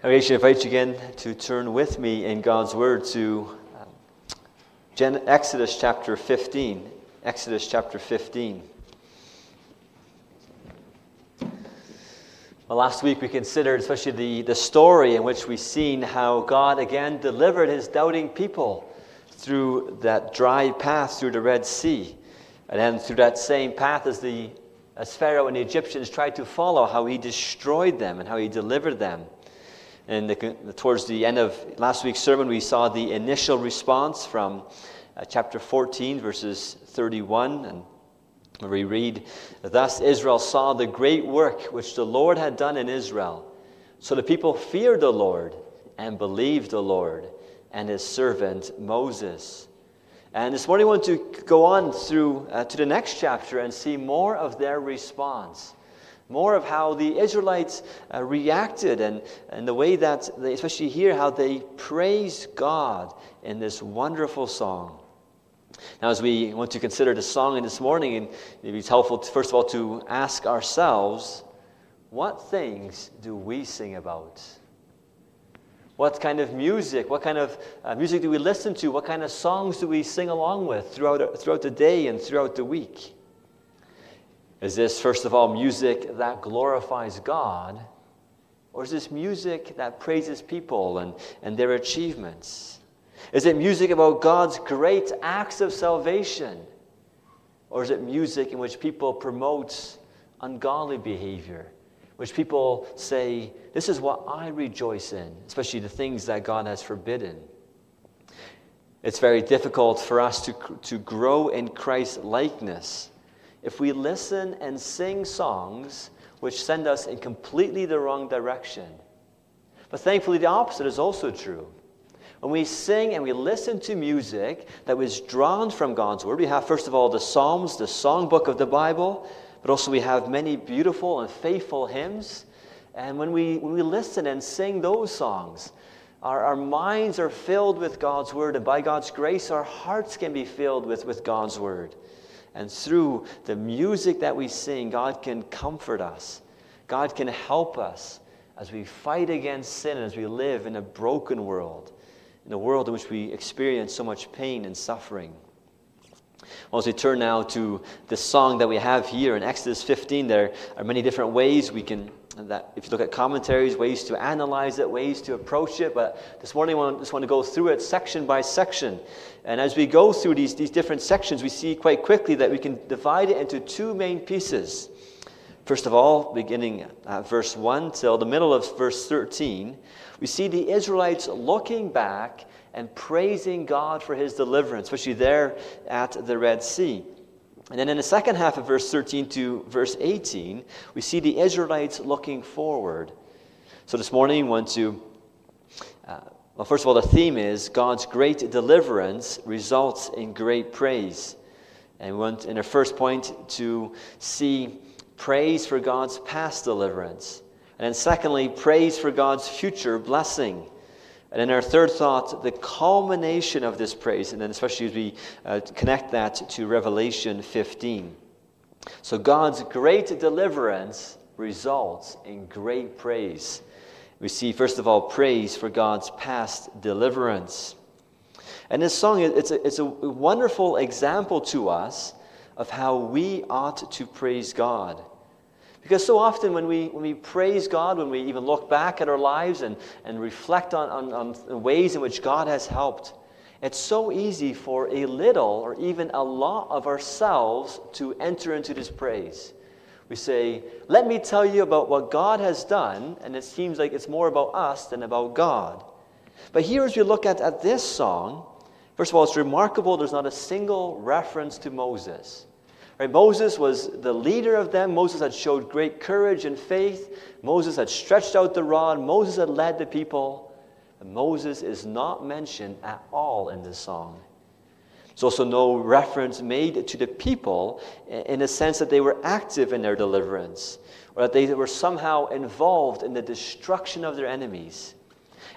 I actually invite you again to turn with me in God's Word to um, Exodus chapter 15. Exodus chapter 15. Well, last week we considered especially the, the story in which we've seen how God again delivered his doubting people through that dry path through the Red Sea. And then through that same path as the as Pharaoh and the Egyptians tried to follow, how he destroyed them and how he delivered them. And the, towards the end of last week's sermon, we saw the initial response from uh, chapter 14, verses 31. And we read, Thus Israel saw the great work which the Lord had done in Israel. So the people feared the Lord and believed the Lord and his servant Moses. And this morning, I want to go on through uh, to the next chapter and see more of their response more of how the Israelites uh, reacted and, and the way that they, especially here, how they praised God in this wonderful song. Now, as we want to consider the song in this morning, and maybe it's helpful, to, first of all, to ask ourselves what things do we sing about? What kind of music, what kind of uh, music do we listen to? What kind of songs do we sing along with throughout, throughout the day and throughout the week? Is this, first of all, music that glorifies God? Or is this music that praises people and, and their achievements? Is it music about God's great acts of salvation? Or is it music in which people promote ungodly behavior? Which people say, This is what I rejoice in, especially the things that God has forbidden. It's very difficult for us to, to grow in Christ's likeness if we listen and sing songs which send us in completely the wrong direction. But thankfully, the opposite is also true. When we sing and we listen to music that was drawn from God's Word, we have, first of all, the Psalms, the songbook of the Bible, but also we have many beautiful and faithful hymns. And when we, when we listen and sing those songs, our, our minds are filled with God's Word, and by God's grace, our hearts can be filled with, with God's Word. And through the music that we sing, God can comfort us. God can help us as we fight against sin, as we live in a broken world, in a world in which we experience so much pain and suffering. Well, as we turn now to the song that we have here in Exodus 15, there are many different ways we can that if you look at commentaries, ways to analyze it, ways to approach it. But this morning, I just want to go through it section by section. And as we go through these, these different sections, we see quite quickly that we can divide it into two main pieces. First of all, beginning at verse 1 till the middle of verse 13, we see the Israelites looking back and praising God for his deliverance, especially there at the Red Sea. And then in the second half of verse 13 to verse 18, we see the Israelites looking forward. So this morning, we want to, uh, well, first of all, the theme is God's great deliverance results in great praise. And we want, in our first point, to see praise for God's past deliverance. And then, secondly, praise for God's future blessing. And in our third thought, the culmination of this praise, and then especially as we uh, connect that to Revelation 15. So God's great deliverance results in great praise. We see, first of all, praise for God's past deliverance. And this song, it's a, it's a wonderful example to us of how we ought to praise God. Because so often when we, when we praise God, when we even look back at our lives and, and reflect on, on, on ways in which God has helped, it's so easy for a little or even a lot of ourselves to enter into this praise. We say, Let me tell you about what God has done, and it seems like it's more about us than about God. But here, as we look at, at this song, first of all, it's remarkable there's not a single reference to Moses. Right? Moses was the leader of them. Moses had showed great courage and faith. Moses had stretched out the rod. Moses had led the people. And Moses is not mentioned at all in this song. There's also no reference made to the people in the sense that they were active in their deliverance or that they were somehow involved in the destruction of their enemies.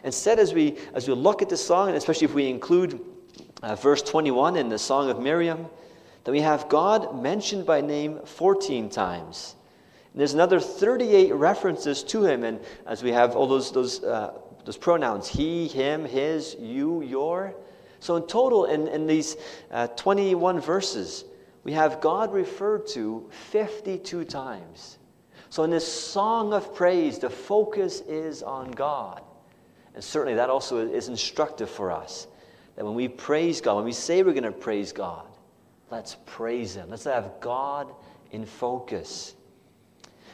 Instead, as we, as we look at the song, and especially if we include uh, verse 21 in the Song of Miriam, that we have God mentioned by name 14 times. And there's another 38 references to him, and as we have all those, those, uh, those pronouns he, him, his, you, your. So, in total, in, in these uh, 21 verses, we have God referred to 52 times. So, in this song of praise, the focus is on God. And certainly that also is instructive for us. That when we praise God, when we say we're going to praise God, let's praise Him. Let's have God in focus.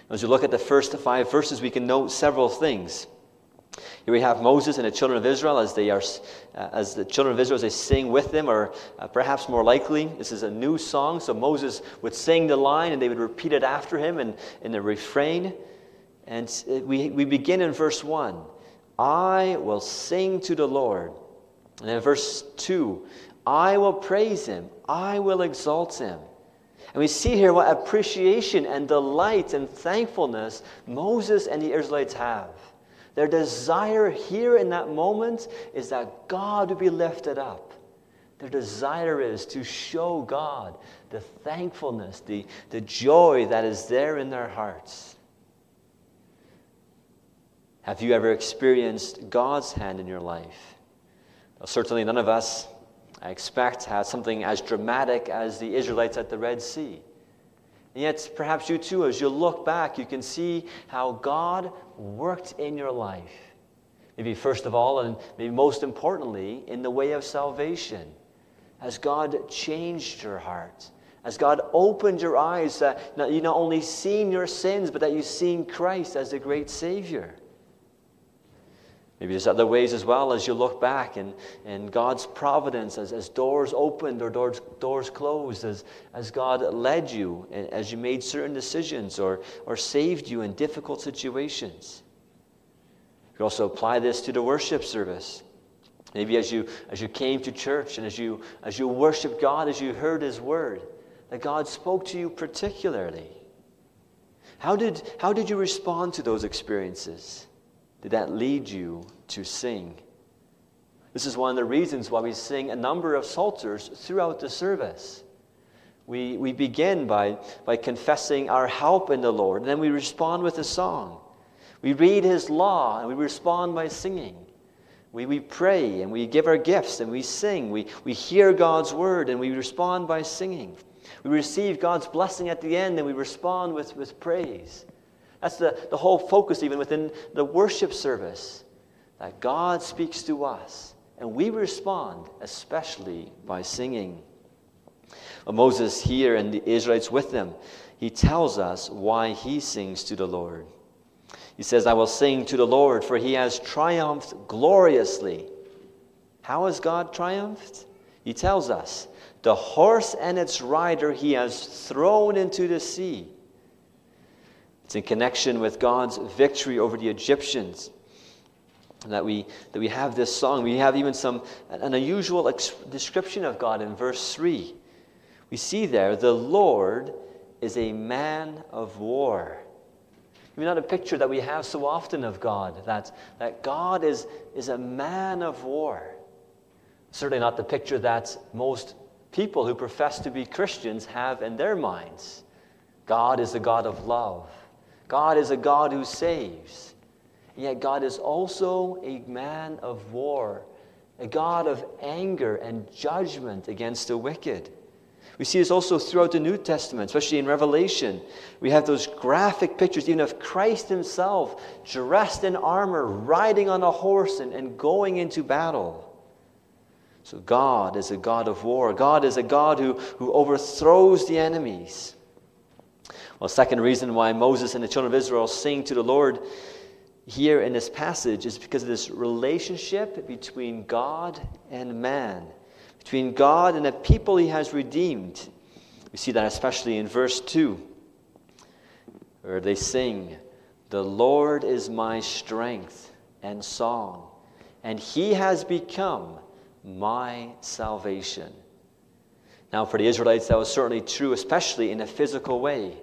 As you look at the first five verses, we can note several things. Here we have Moses and the children of Israel as they are, uh, as the children of Israel as they sing with them, or uh, perhaps more likely, this is a new song. So Moses would sing the line and they would repeat it after him in, in the refrain. And we, we begin in verse 1 I will sing to the Lord. And then verse 2 I will praise him, I will exalt him. And we see here what appreciation and delight and thankfulness Moses and the Israelites have. Their desire here in that moment is that God would be lifted up. Their desire is to show God the thankfulness, the, the joy that is there in their hearts. Have you ever experienced God's hand in your life? Well, certainly, none of us, I expect, have something as dramatic as the Israelites at the Red Sea. And yet, perhaps you too, as you look back, you can see how God worked in your life. Maybe first of all, and maybe most importantly, in the way of salvation. As God changed your heart, as God opened your eyes, that you not only seen your sins, but that you've seen Christ as the great Savior. Maybe there's other ways as well as you look back and, and God's providence as, as doors opened or doors, doors closed, as, as God led you, as you made certain decisions or, or saved you in difficult situations. You can also apply this to the worship service. Maybe as you, as you came to church and as you, as you worshiped God, as you heard His word, that God spoke to you particularly. How did, how did you respond to those experiences? Did that lead you to sing? This is one of the reasons why we sing a number of psalters throughout the service. We, we begin by, by confessing our help in the Lord, and then we respond with a song. We read His law, and we respond by singing. We, we pray, and we give our gifts, and we sing. We, we hear God's word, and we respond by singing. We receive God's blessing at the end, and we respond with, with praise. That's the, the whole focus, even within the worship service, that God speaks to us. And we respond, especially by singing. Well, Moses here and the Israelites with him, he tells us why he sings to the Lord. He says, I will sing to the Lord, for he has triumphed gloriously. How has God triumphed? He tells us, The horse and its rider he has thrown into the sea. It's in connection with God's victory over the Egyptians that we, that we have this song. We have even some an unusual ex- description of God in verse 3. We see there, the Lord is a man of war. Maybe not a picture that we have so often of God, that, that God is, is a man of war. Certainly not the picture that most people who profess to be Christians have in their minds. God is a God of love. God is a God who saves. And yet, God is also a man of war, a God of anger and judgment against the wicked. We see this also throughout the New Testament, especially in Revelation. We have those graphic pictures, even of Christ himself dressed in armor, riding on a horse, and, and going into battle. So, God is a God of war. God is a God who, who overthrows the enemies. Well, second reason why Moses and the children of Israel sing to the Lord here in this passage is because of this relationship between God and man, between God and the people he has redeemed. We see that especially in verse 2, where they sing, The Lord is my strength and song, and he has become my salvation. Now, for the Israelites, that was certainly true, especially in a physical way.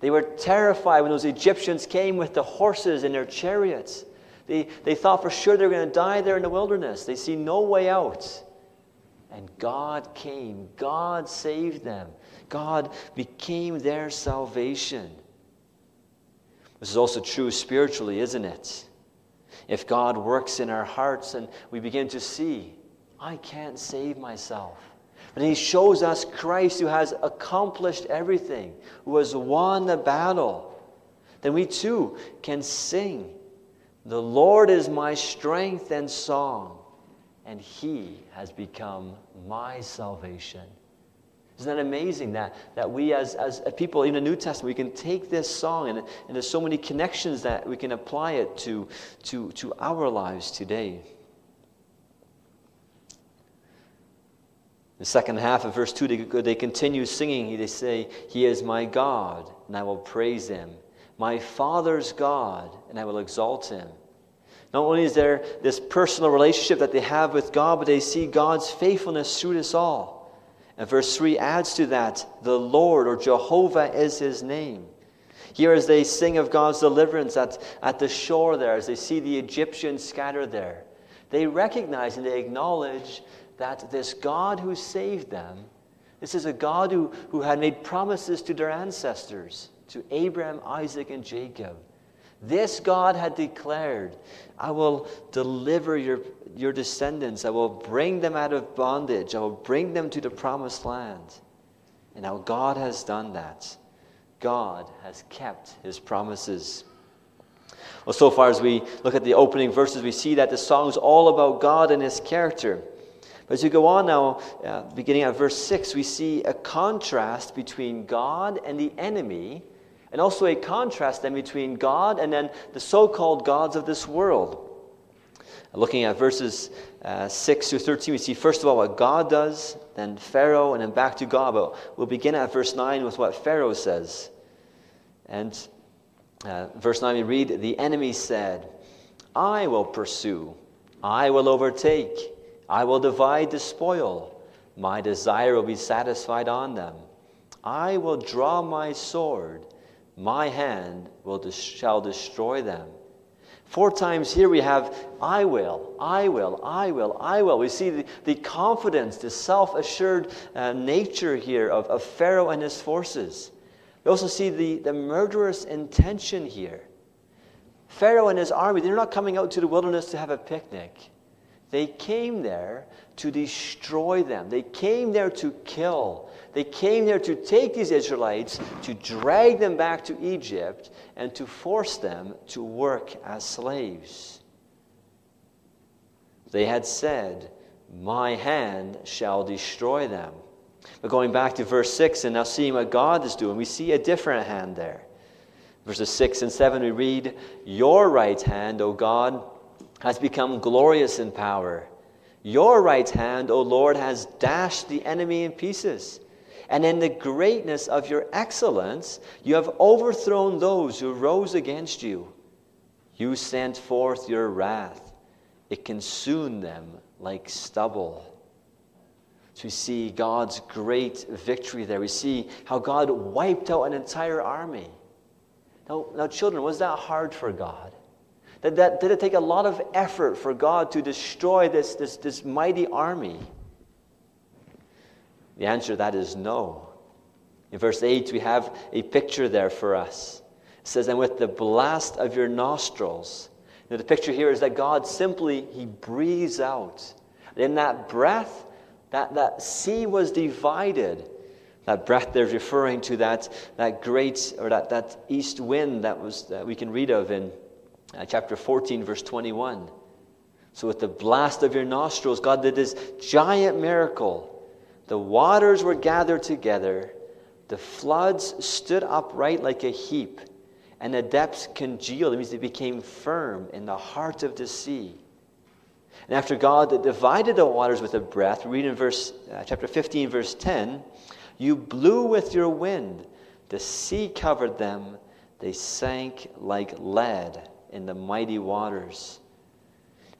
They were terrified when those Egyptians came with the horses and their chariots. They, they thought for sure they were going to die there in the wilderness. They see no way out. And God came. God saved them. God became their salvation. This is also true spiritually, isn't it? If God works in our hearts and we begin to see, I can't save myself. But He shows us Christ who has accomplished everything, who has won the battle, then we too can sing, The Lord is my strength and song, and He has become my salvation. Isn't that amazing that, that we, as, as people in the New Testament, we can take this song and, and there's so many connections that we can apply it to, to, to our lives today? The second half of verse 2, they, continue singing. They say, He is my God, and I will praise Him. My Father's God, and I will exalt Him. Not only is there this personal relationship that they have with God, but they see God's faithfulness through this all. And verse 3 adds to that the Lord or Jehovah is his name. Here, as they sing of God's deliverance at, at the shore there, as they see the Egyptians scattered there, they recognize and they acknowledge that this God who saved them, this is a God who, who had made promises to their ancestors, to Abraham, Isaac, and Jacob. This God had declared, I will deliver your, your descendants. I will bring them out of bondage. I will bring them to the promised land. And now God has done that. God has kept his promises. Well, so far as we look at the opening verses, we see that the song is all about God and his character. As we go on now, uh, beginning at verse 6, we see a contrast between God and the enemy and also a contrast then between God and then the so called gods of this world. Looking at verses uh, 6 through 13, we see first of all what God does, then Pharaoh, and then back to God. But we'll begin at verse 9 with what Pharaoh says. And uh, verse 9 we read, The enemy said, I will pursue, I will overtake, I will divide the spoil. My desire will be satisfied on them. I will draw my sword my hand will shall destroy them. Four times here we have, I will, I will, I will, I will. We see the, the confidence, the self assured uh, nature here of, of Pharaoh and his forces. We also see the, the murderous intention here. Pharaoh and his army, they're not coming out to the wilderness to have a picnic. They came there to destroy them, they came there to kill. They came there to take these Israelites, to drag them back to Egypt, and to force them to work as slaves. They had said, My hand shall destroy them. But going back to verse 6 and now seeing what God is doing, we see a different hand there. Verses 6 and 7, we read, Your right hand, O God, has become glorious in power. Your right hand, O Lord, has dashed the enemy in pieces. And in the greatness of your excellence, you have overthrown those who rose against you. You sent forth your wrath, it consumed them like stubble. So we see God's great victory there. We see how God wiped out an entire army. Now, now children, was that hard for God? Did, that, did it take a lot of effort for God to destroy this, this, this mighty army? The answer to that is no. In verse 8, we have a picture there for us. It says, And with the blast of your nostrils. Now, the picture here is that God simply, He breathes out. In that breath, that, that sea was divided. That breath there is referring to that, that great, or that, that east wind that, was, that we can read of in uh, chapter 14, verse 21. So, with the blast of your nostrils, God did this giant miracle the waters were gathered together, the floods stood upright like a heap, and the depths congealed. It means they became firm in the heart of the sea. And after God divided the waters with a breath, read in verse, uh, chapter 15, verse 10, you blew with your wind, the sea covered them, they sank like lead in the mighty waters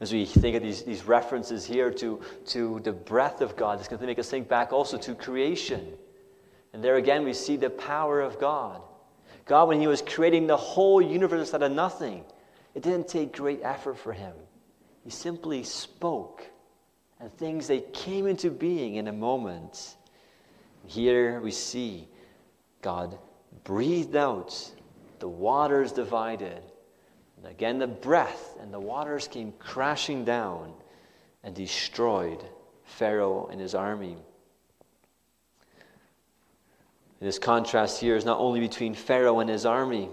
as we think of these, these references here to, to the breath of God, it's going to make us think back also to creation. And there again, we see the power of God. God, when He was creating the whole universe out of nothing, it didn't take great effort for Him. He simply spoke, and things they came into being in a moment. Here we see God breathed out the waters divided. And again, the breath and the waters came crashing down and destroyed Pharaoh and his army. This contrast here is not only between Pharaoh and his army,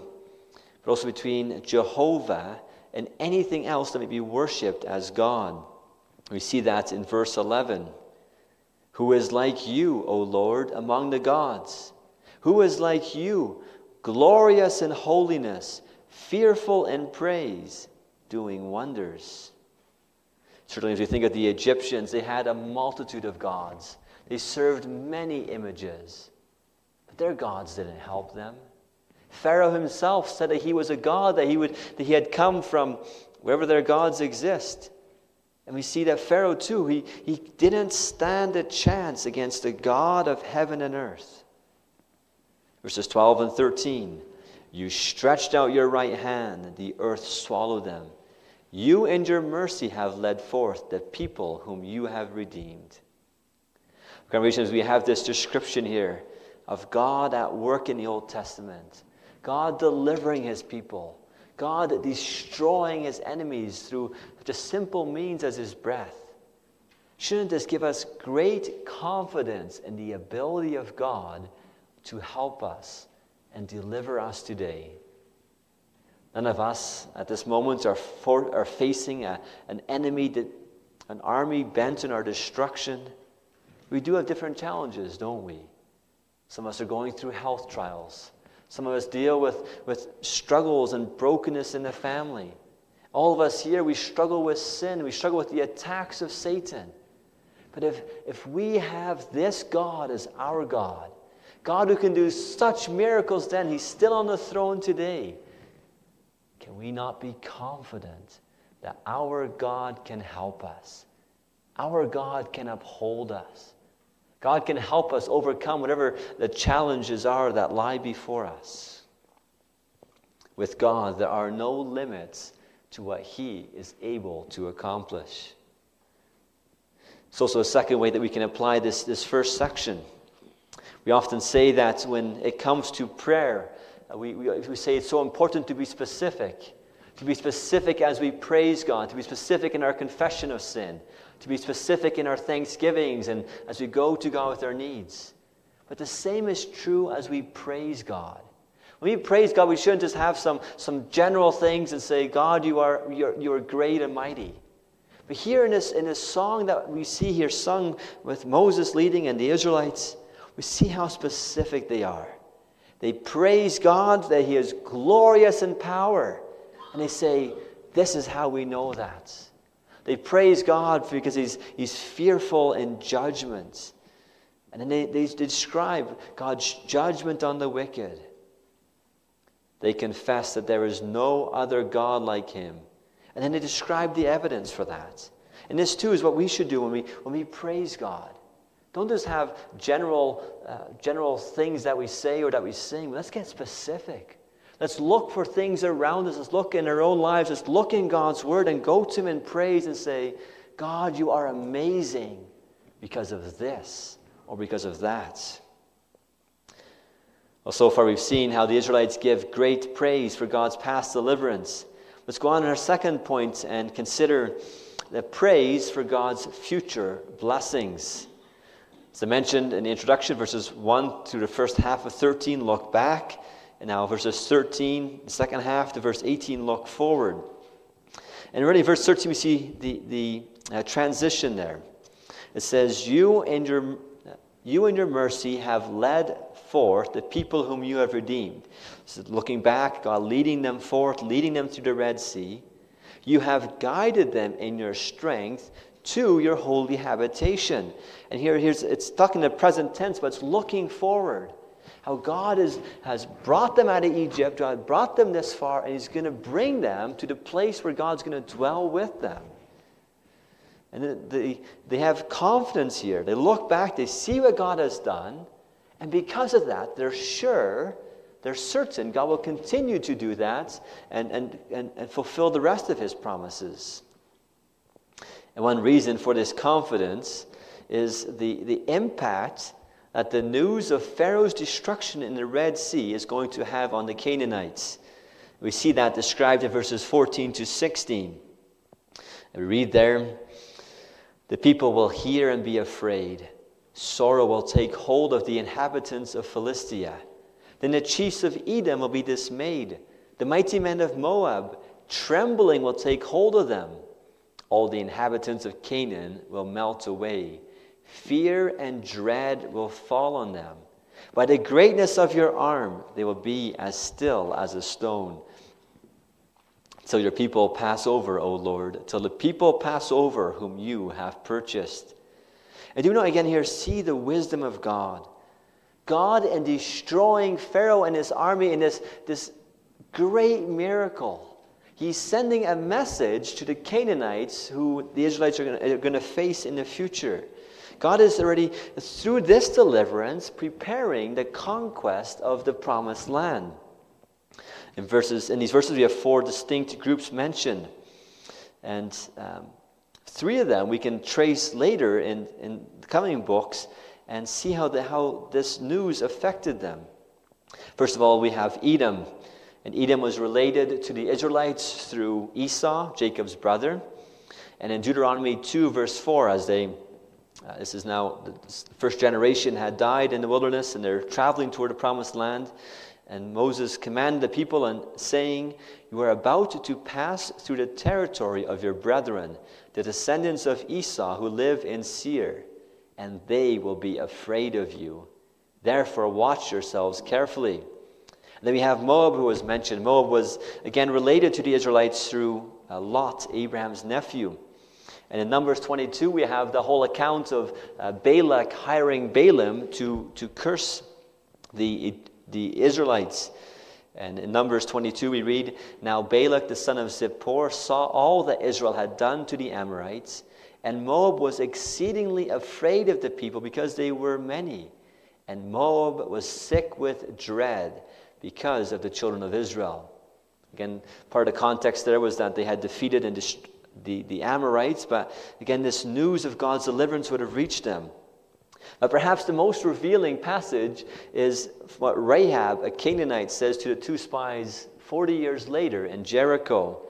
but also between Jehovah and anything else that may be worshipped as God. We see that in verse 11. Who is like you, O Lord, among the gods? Who is like you, glorious in holiness, fearful in praise, doing wonders? Certainly, as we think of the Egyptians, they had a multitude of gods. They served many images, but their gods didn't help them. Pharaoh himself said that he was a god, that he, would, that he had come from wherever their gods exist. And we see that Pharaoh, too, he, he didn't stand a chance against the God of heaven and earth. Verses 12 and 13 You stretched out your right hand, and the earth swallowed them. You and your mercy have led forth the people whom you have redeemed. Congregations, we have this description here of God at work in the Old Testament, God delivering his people God destroying his enemies through such a simple means as his breath. Shouldn't this give us great confidence in the ability of God to help us and deliver us today? None of us at this moment are, for, are facing a, an enemy, that, an army bent on our destruction. We do have different challenges, don't we? Some of us are going through health trials. Some of us deal with, with struggles and brokenness in the family. All of us here, we struggle with sin. We struggle with the attacks of Satan. But if, if we have this God as our God, God who can do such miracles then, He's still on the throne today. Can we not be confident that our God can help us? Our God can uphold us. God can help us overcome whatever the challenges are that lie before us. With God, there are no limits to what He is able to accomplish. It's also a second way that we can apply this, this first section. We often say that when it comes to prayer, uh, we, we, we say it's so important to be specific. To be specific as we praise God, to be specific in our confession of sin, to be specific in our thanksgivings and as we go to God with our needs. But the same is true as we praise God. When we praise God, we shouldn't just have some, some general things and say, God, you are, you're, you're great and mighty. But here in this, in this song that we see here sung with Moses leading and the Israelites, we see how specific they are. They praise God that He is glorious in power. And they say, This is how we know that. They praise God because he's, he's fearful in judgment. And then they, they describe God's judgment on the wicked. They confess that there is no other God like him. And then they describe the evidence for that. And this, too, is what we should do when we, when we praise God. Don't just have general, uh, general things that we say or that we sing. Let's get specific. Let's look for things around us. Let's look in our own lives. Let's look in God's Word and go to Him in praise and say, God, you are amazing because of this or because of that. Well, so far we've seen how the Israelites give great praise for God's past deliverance. Let's go on to our second point and consider the praise for God's future blessings. As I mentioned in the introduction, verses 1 to the first half of 13 look back. And now, verses 13, the second half to verse 18, look forward. And really, verse 13, we see the, the uh, transition there. It says, you and, your, you and your mercy have led forth the people whom you have redeemed. So looking back, God leading them forth, leading them through the Red Sea. You have guided them in your strength to your holy habitation. And here, here's, it's stuck in the present tense, but it's looking forward how God is, has brought them out of Egypt, God brought them this far, and He's going to bring them to the place where God's going to dwell with them. And they, they have confidence here. They look back, they see what God has done, and because of that, they're sure, they're certain God will continue to do that and, and, and, and fulfill the rest of His promises. And one reason for this confidence is the, the impact that the news of Pharaoh's destruction in the Red Sea is going to have on the Canaanites. We see that described in verses 14 to 16. We read there The people will hear and be afraid. Sorrow will take hold of the inhabitants of Philistia. Then the chiefs of Edom will be dismayed. The mighty men of Moab, trembling, will take hold of them. All the inhabitants of Canaan will melt away. Fear and dread will fall on them. By the greatness of your arm, they will be as still as a stone. Till your people pass over, O Lord, till the people pass over whom you have purchased. And do not again here see the wisdom of God. God in destroying Pharaoh and his army in this, this great miracle. He's sending a message to the Canaanites who the Israelites are going to face in the future. God is already, through this deliverance, preparing the conquest of the promised land. In, verses, in these verses, we have four distinct groups mentioned. And um, three of them we can trace later in, in the coming books and see how, the, how this news affected them. First of all, we have Edom. And Edom was related to the Israelites through Esau, Jacob's brother. And in Deuteronomy 2, verse 4, as they uh, this is now the first generation had died in the wilderness and they're traveling toward the promised land. And Moses commanded the people and saying, You are about to pass through the territory of your brethren, the descendants of Esau who live in Seir, and they will be afraid of you. Therefore, watch yourselves carefully. Then we have Moab, who was mentioned. Moab was again related to the Israelites through uh, Lot, Abraham's nephew. And in Numbers 22, we have the whole account of uh, Balak hiring Balaam to, to curse the, the Israelites. And in Numbers 22, we read Now Balak the son of Zippor saw all that Israel had done to the Amorites, and Moab was exceedingly afraid of the people because they were many. And Moab was sick with dread because of the children of Israel. Again, part of the context there was that they had defeated and destroyed the, the Amorites, but again, this news of God's deliverance would have reached them. But perhaps the most revealing passage is what Rahab, a Canaanite, says to the two spies 40 years later in Jericho.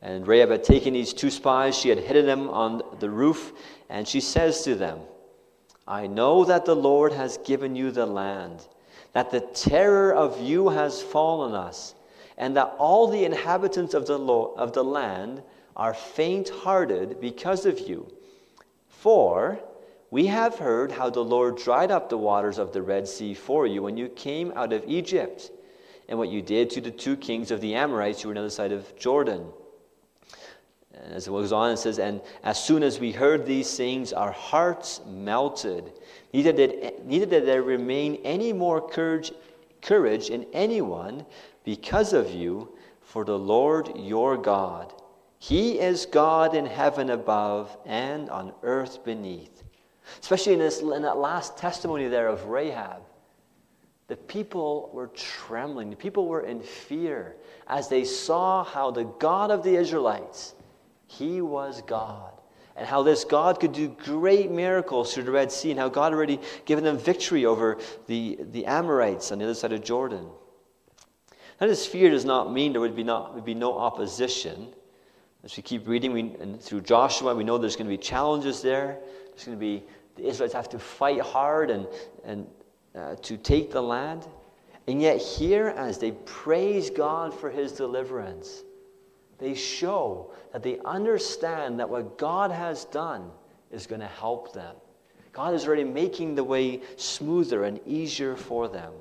And Rahab had taken these two spies, she had hidden them on the roof, and she says to them, I know that the Lord has given you the land, that the terror of you has fallen us, and that all the inhabitants of the, lo- of the land are faint hearted because of you. For we have heard how the Lord dried up the waters of the Red Sea for you when you came out of Egypt, and what you did to the two kings of the Amorites who were on the other side of Jordan. And as it goes on, it says, And as soon as we heard these things, our hearts melted. Neither did, neither did there remain any more courage, courage in anyone because of you, for the Lord your God he is God in heaven above and on earth beneath. Especially in, this, in that last testimony there of Rahab. The people were trembling. The people were in fear as they saw how the God of the Israelites, He was God. And how this God could do great miracles through the Red Sea, and how God already given them victory over the, the Amorites on the other side of Jordan. Now, this fear does not mean there would be, not, would be no opposition. As we keep reading we, and through Joshua, we know there's going to be challenges there. There's going to be, the Israelites have to fight hard and, and uh, to take the land. And yet, here, as they praise God for his deliverance, they show that they understand that what God has done is going to help them. God is already making the way smoother and easier for them.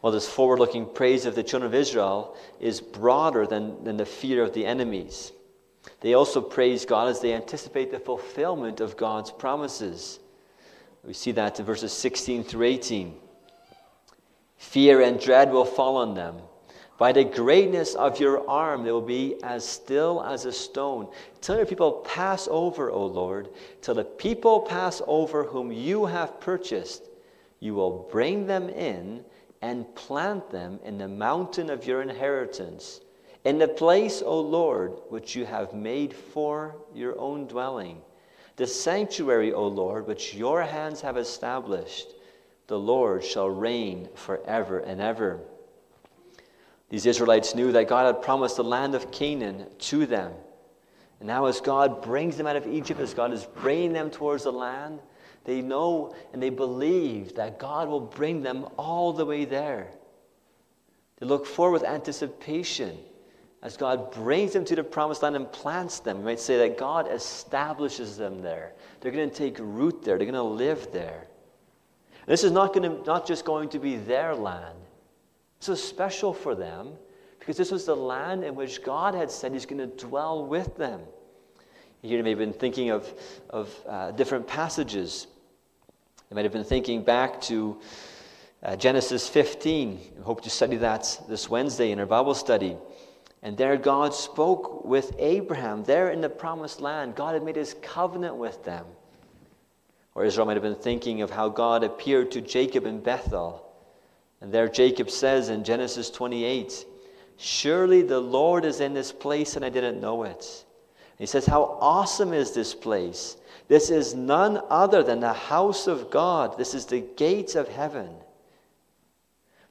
Well, this forward looking praise of the children of Israel is broader than, than the fear of the enemies. They also praise God as they anticipate the fulfillment of God's promises. We see that in verses 16 through 18. Fear and dread will fall on them. By the greatness of your arm, they will be as still as a stone. Till your people pass over, O Lord, till the people pass over whom you have purchased, you will bring them in and plant them in the mountain of your inheritance, in the place, O Lord, which you have made for your own dwelling, the sanctuary, O Lord, which your hands have established. The Lord shall reign forever and ever. These Israelites knew that God had promised the land of Canaan to them. And now, as God brings them out of Egypt, as God is bringing them towards the land, they know and they believe that God will bring them all the way there. They look forward with anticipation as God brings them to the promised land and plants them. We might say that God establishes them there. They're going to take root there, they're going to live there. And this is not, going to, not just going to be their land, this was special for them because this was the land in which God had said He's going to dwell with them. You may have been thinking of, of uh, different passages. You might have been thinking back to uh, Genesis 15. We hope to study that this Wednesday in our Bible study. And there God spoke with Abraham, there in the promised land. God had made his covenant with them. Or Israel might have been thinking of how God appeared to Jacob in Bethel. And there Jacob says in Genesis 28, Surely the Lord is in this place and I didn't know it. He says, How awesome is this place! This is none other than the house of God. This is the gates of heaven.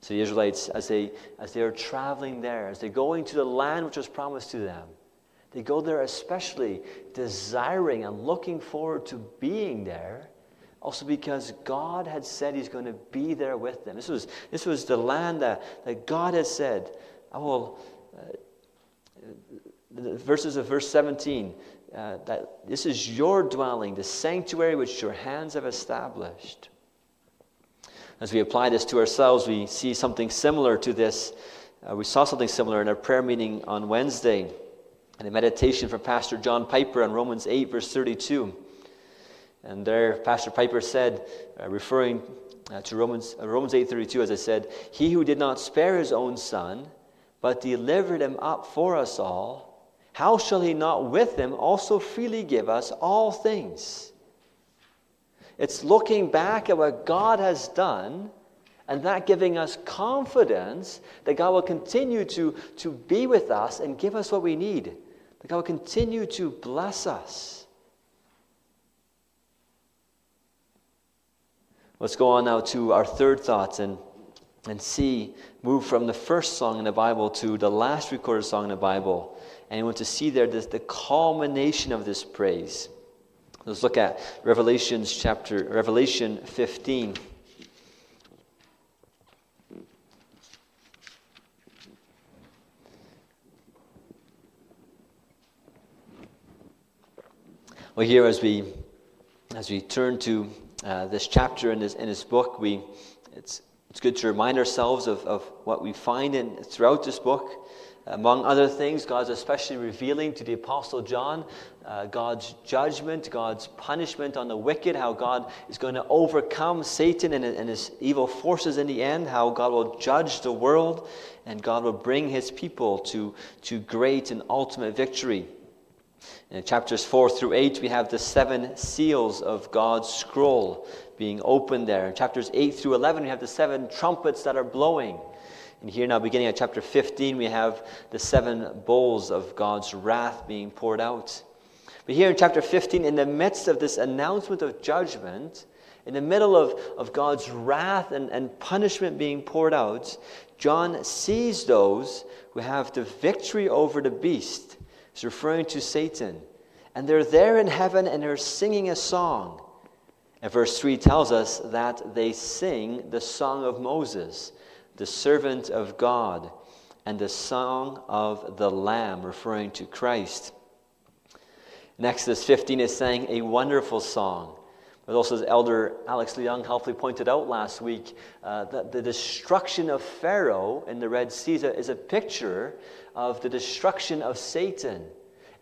So the Israelites, as they, as they are traveling there, as they're going to the land which was promised to them, they go there especially desiring and looking forward to being there, also because God had said He's going to be there with them. This was, this was the land that, that God had said, I will. Uh, the verses of verse 17 uh, that this is your dwelling, the sanctuary which your hands have established. As we apply this to ourselves, we see something similar to this. Uh, we saw something similar in our prayer meeting on Wednesday, in a meditation from Pastor John Piper on Romans 8, verse 32. And there, Pastor Piper said, uh, referring uh, to Romans, uh, Romans 8:32, as I said, "He who did not spare his own son, but delivered him up for us all, how shall he not with him also freely give us all things?" It's looking back at what God has done and that giving us confidence that God will continue to, to be with us and give us what we need, that God will continue to bless us. Let's go on now to our third thoughts and, and see, move from the first song in the Bible to the last recorded song in the Bible. And you want to see there this, the culmination of this praise. Let's look at Revelations chapter Revelation 15. Well, here as we as we turn to uh, this chapter in this in this book, we it's it's good to remind ourselves of, of what we find in throughout this book. Among other things, God's especially revealing to the Apostle John uh, God's judgment, God's punishment on the wicked, how God is going to overcome Satan and, and his evil forces in the end, how God will judge the world, and God will bring his people to, to great and ultimate victory. In chapters 4 through 8, we have the seven seals of God's scroll being opened there. In chapters 8 through 11, we have the seven trumpets that are blowing. And here now, beginning at chapter 15, we have the seven bowls of God's wrath being poured out. But here in chapter 15, in the midst of this announcement of judgment, in the middle of, of God's wrath and, and punishment being poured out, John sees those who have the victory over the beast. He's referring to Satan. And they're there in heaven and they're singing a song. And verse 3 tells us that they sing the song of Moses the servant of God, and the song of the Lamb, referring to Christ. In Exodus 15 is saying a wonderful song. But also, as Elder Alex Leung helpfully pointed out last week, uh, that the destruction of Pharaoh in the Red Sea is a picture of the destruction of Satan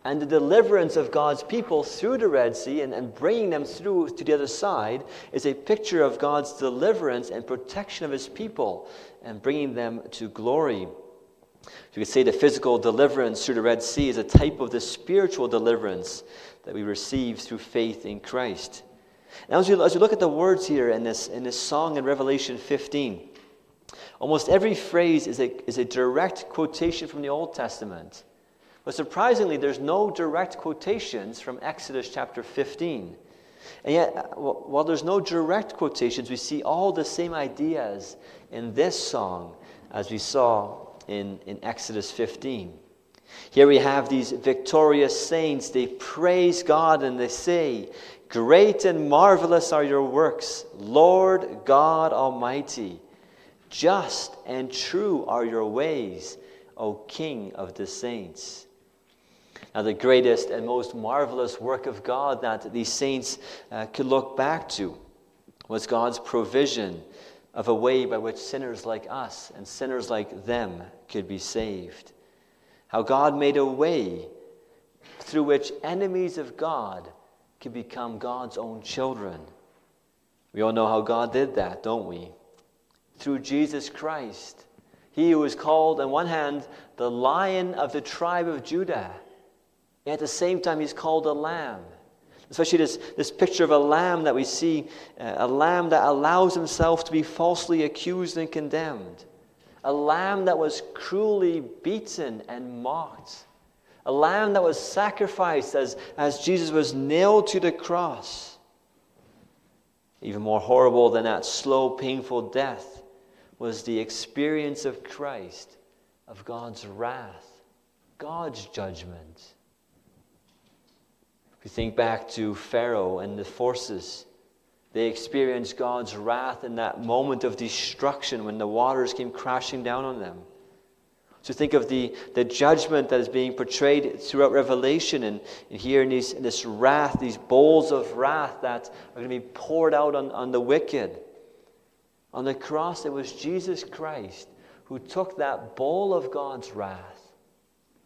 and the deliverance of God's people through the Red Sea and, and bringing them through to the other side is a picture of God's deliverance and protection of his people and bringing them to glory. You could say the physical deliverance through the Red Sea is a type of the spiritual deliverance that we receive through faith in Christ. Now, as you, as we look at the words here in this, in this song in Revelation 15, almost every phrase is a, is a direct quotation from the Old Testament. But surprisingly, there's no direct quotations from Exodus chapter 15. And yet, uh, while there's no direct quotations, we see all the same ideas in this song as we saw in, in Exodus 15. Here we have these victorious saints. They praise God and they say, Great and marvelous are your works, Lord God Almighty. Just and true are your ways, O King of the saints. Now, the greatest and most marvelous work of God that these saints uh, could look back to was God's provision of a way by which sinners like us and sinners like them could be saved. How God made a way through which enemies of God could become God's own children. We all know how God did that, don't we? Through Jesus Christ. He who is called, on one hand, the lion of the tribe of Judah, and at the same time, he's called a lamb. Especially this, this picture of a lamb that we see, uh, a lamb that allows himself to be falsely accused and condemned. A lamb that was cruelly beaten and mocked a lamb that was sacrificed as, as Jesus was nailed to the cross. Even more horrible than that slow, painful death was the experience of Christ, of God's wrath, God's judgment. If you think back to Pharaoh and the forces, they experienced God's wrath in that moment of destruction when the waters came crashing down on them. So think of the, the judgment that is being portrayed throughout Revelation and, and here in, these, in this wrath, these bowls of wrath that are going to be poured out on, on the wicked. On the cross, it was Jesus Christ who took that bowl of God's wrath.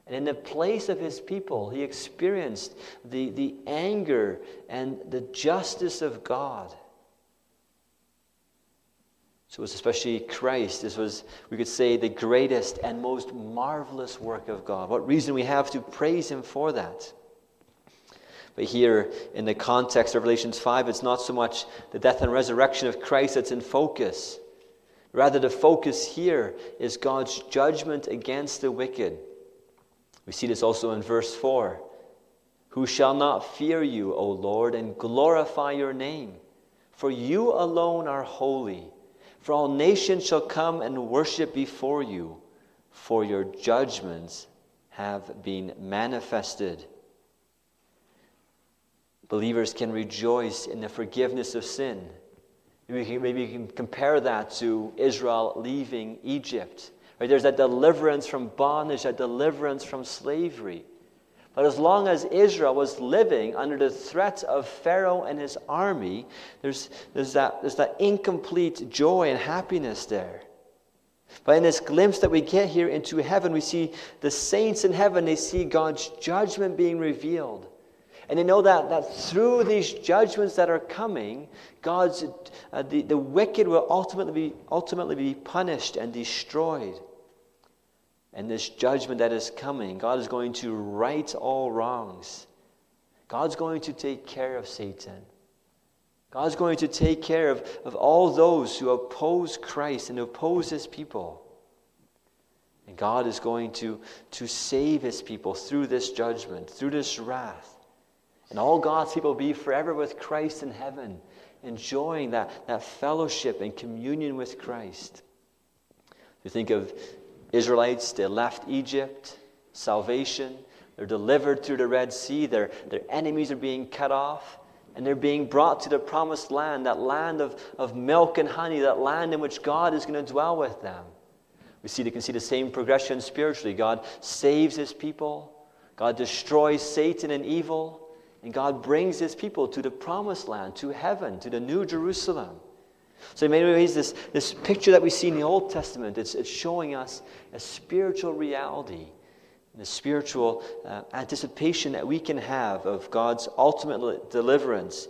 And in the place of his people, he experienced the, the anger and the justice of God. So it was especially Christ. This was, we could say, the greatest and most marvelous work of God. What reason we have to praise Him for that? But here, in the context of Revelations 5, it's not so much the death and resurrection of Christ that's in focus. Rather, the focus here is God's judgment against the wicked. We see this also in verse 4 Who shall not fear you, O Lord, and glorify your name? For you alone are holy. For all nations shall come and worship before you, for your judgments have been manifested. Believers can rejoice in the forgiveness of sin. Maybe, can, maybe you can compare that to Israel leaving Egypt. Right? There's that deliverance from bondage, that deliverance from slavery. But as long as Israel was living under the threat of Pharaoh and his army, there's, there's, that, there's that incomplete joy and happiness there. But in this glimpse that we get here into heaven, we see the saints in heaven, they see God's judgment being revealed. And they know that, that through these judgments that are coming, God's, uh, the, the wicked will ultimately be, ultimately be punished and destroyed and this judgment that is coming, God is going to right all wrongs. God's going to take care of Satan. God's going to take care of, of all those who oppose Christ and oppose his people. And God is going to, to save his people through this judgment, through this wrath. And all God's people will be forever with Christ in heaven, enjoying that, that fellowship and communion with Christ. You think of Israelites, they left Egypt, salvation. They're delivered through the Red Sea. Their, their enemies are being cut off. And they're being brought to the promised land, that land of, of milk and honey, that land in which God is going to dwell with them. We see, you can see the same progression spiritually. God saves his people, God destroys Satan and evil, and God brings his people to the promised land, to heaven, to the new Jerusalem. So, in many ways, this, this picture that we see in the Old Testament, it's, it's showing us a spiritual reality, the spiritual uh, anticipation that we can have of God's ultimate deliverance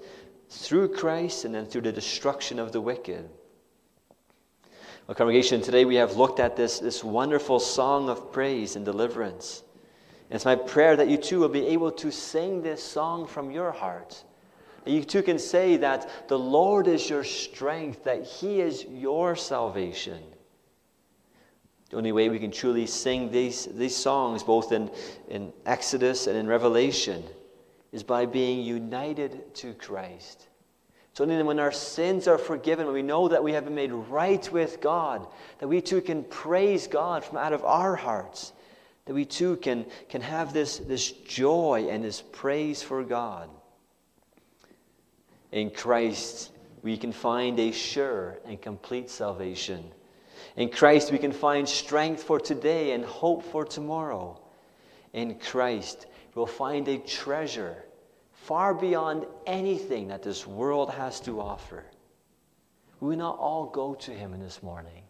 through Christ and then through the destruction of the wicked. Well, congregation, today we have looked at this, this wonderful song of praise and deliverance. And it's my prayer that you too will be able to sing this song from your heart you too can say that the Lord is your strength, that He is your salvation. The only way we can truly sing these, these songs, both in, in Exodus and in Revelation, is by being united to Christ. It's only when our sins are forgiven, when we know that we have been made right with God, that we too can praise God from out of our hearts, that we too can, can have this, this joy and this praise for God. In Christ, we can find a sure and complete salvation. In Christ, we can find strength for today and hope for tomorrow. In Christ, we'll find a treasure far beyond anything that this world has to offer. We will not all go to Him in this morning.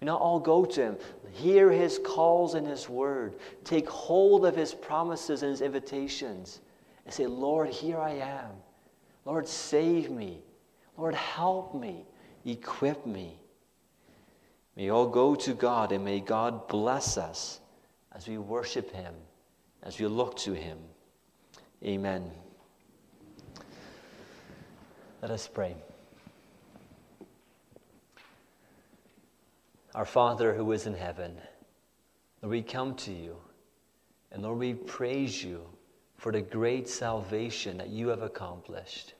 We not all go to Him, hear His calls and His word, take hold of His promises and His invitations, and say, Lord, here I am. Lord, save me. Lord, help me. Equip me. May all go to God, and may God bless us as we worship Him, as we look to Him. Amen. Let us pray. Our Father who is in heaven, Lord, we come to you, and Lord, we praise you for the great salvation that you have accomplished.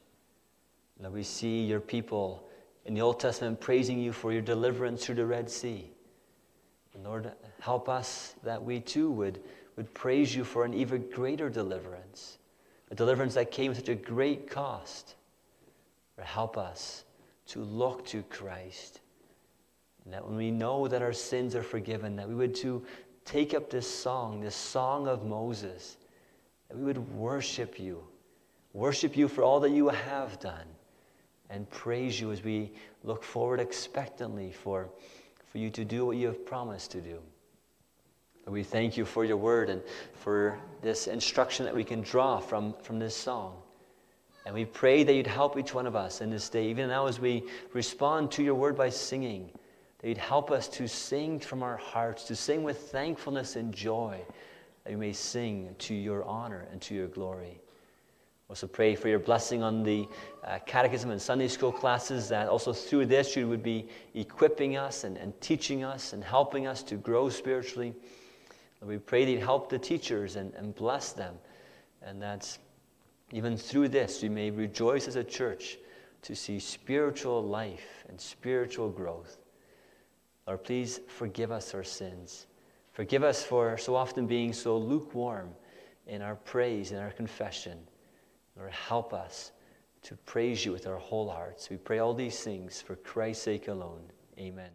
Lord, we see your people in the Old Testament praising you for your deliverance through the Red Sea. And Lord, help us that we too would, would praise you for an even greater deliverance, a deliverance that came at such a great cost. Or help us to look to Christ. And that when we know that our sins are forgiven, that we would to take up this song, this song of Moses, that we would worship you, worship you for all that you have done, and praise you as we look forward expectantly for, for you to do what you have promised to do. And we thank you for your word and for this instruction that we can draw from, from this song. And we pray that you'd help each one of us in this day, even now as we respond to your word by singing, that you'd help us to sing from our hearts, to sing with thankfulness and joy, that we may sing to your honor and to your glory. Also, pray for your blessing on the uh, catechism and Sunday school classes, that also through this you would be equipping us and, and teaching us and helping us to grow spiritually. We pray that you'd help the teachers and, and bless them, and that even through this, we may rejoice as a church to see spiritual life and spiritual growth. Lord, please forgive us our sins. Forgive us for so often being so lukewarm in our praise and our confession. Lord, help us to praise you with our whole hearts. We pray all these things for Christ's sake alone. Amen.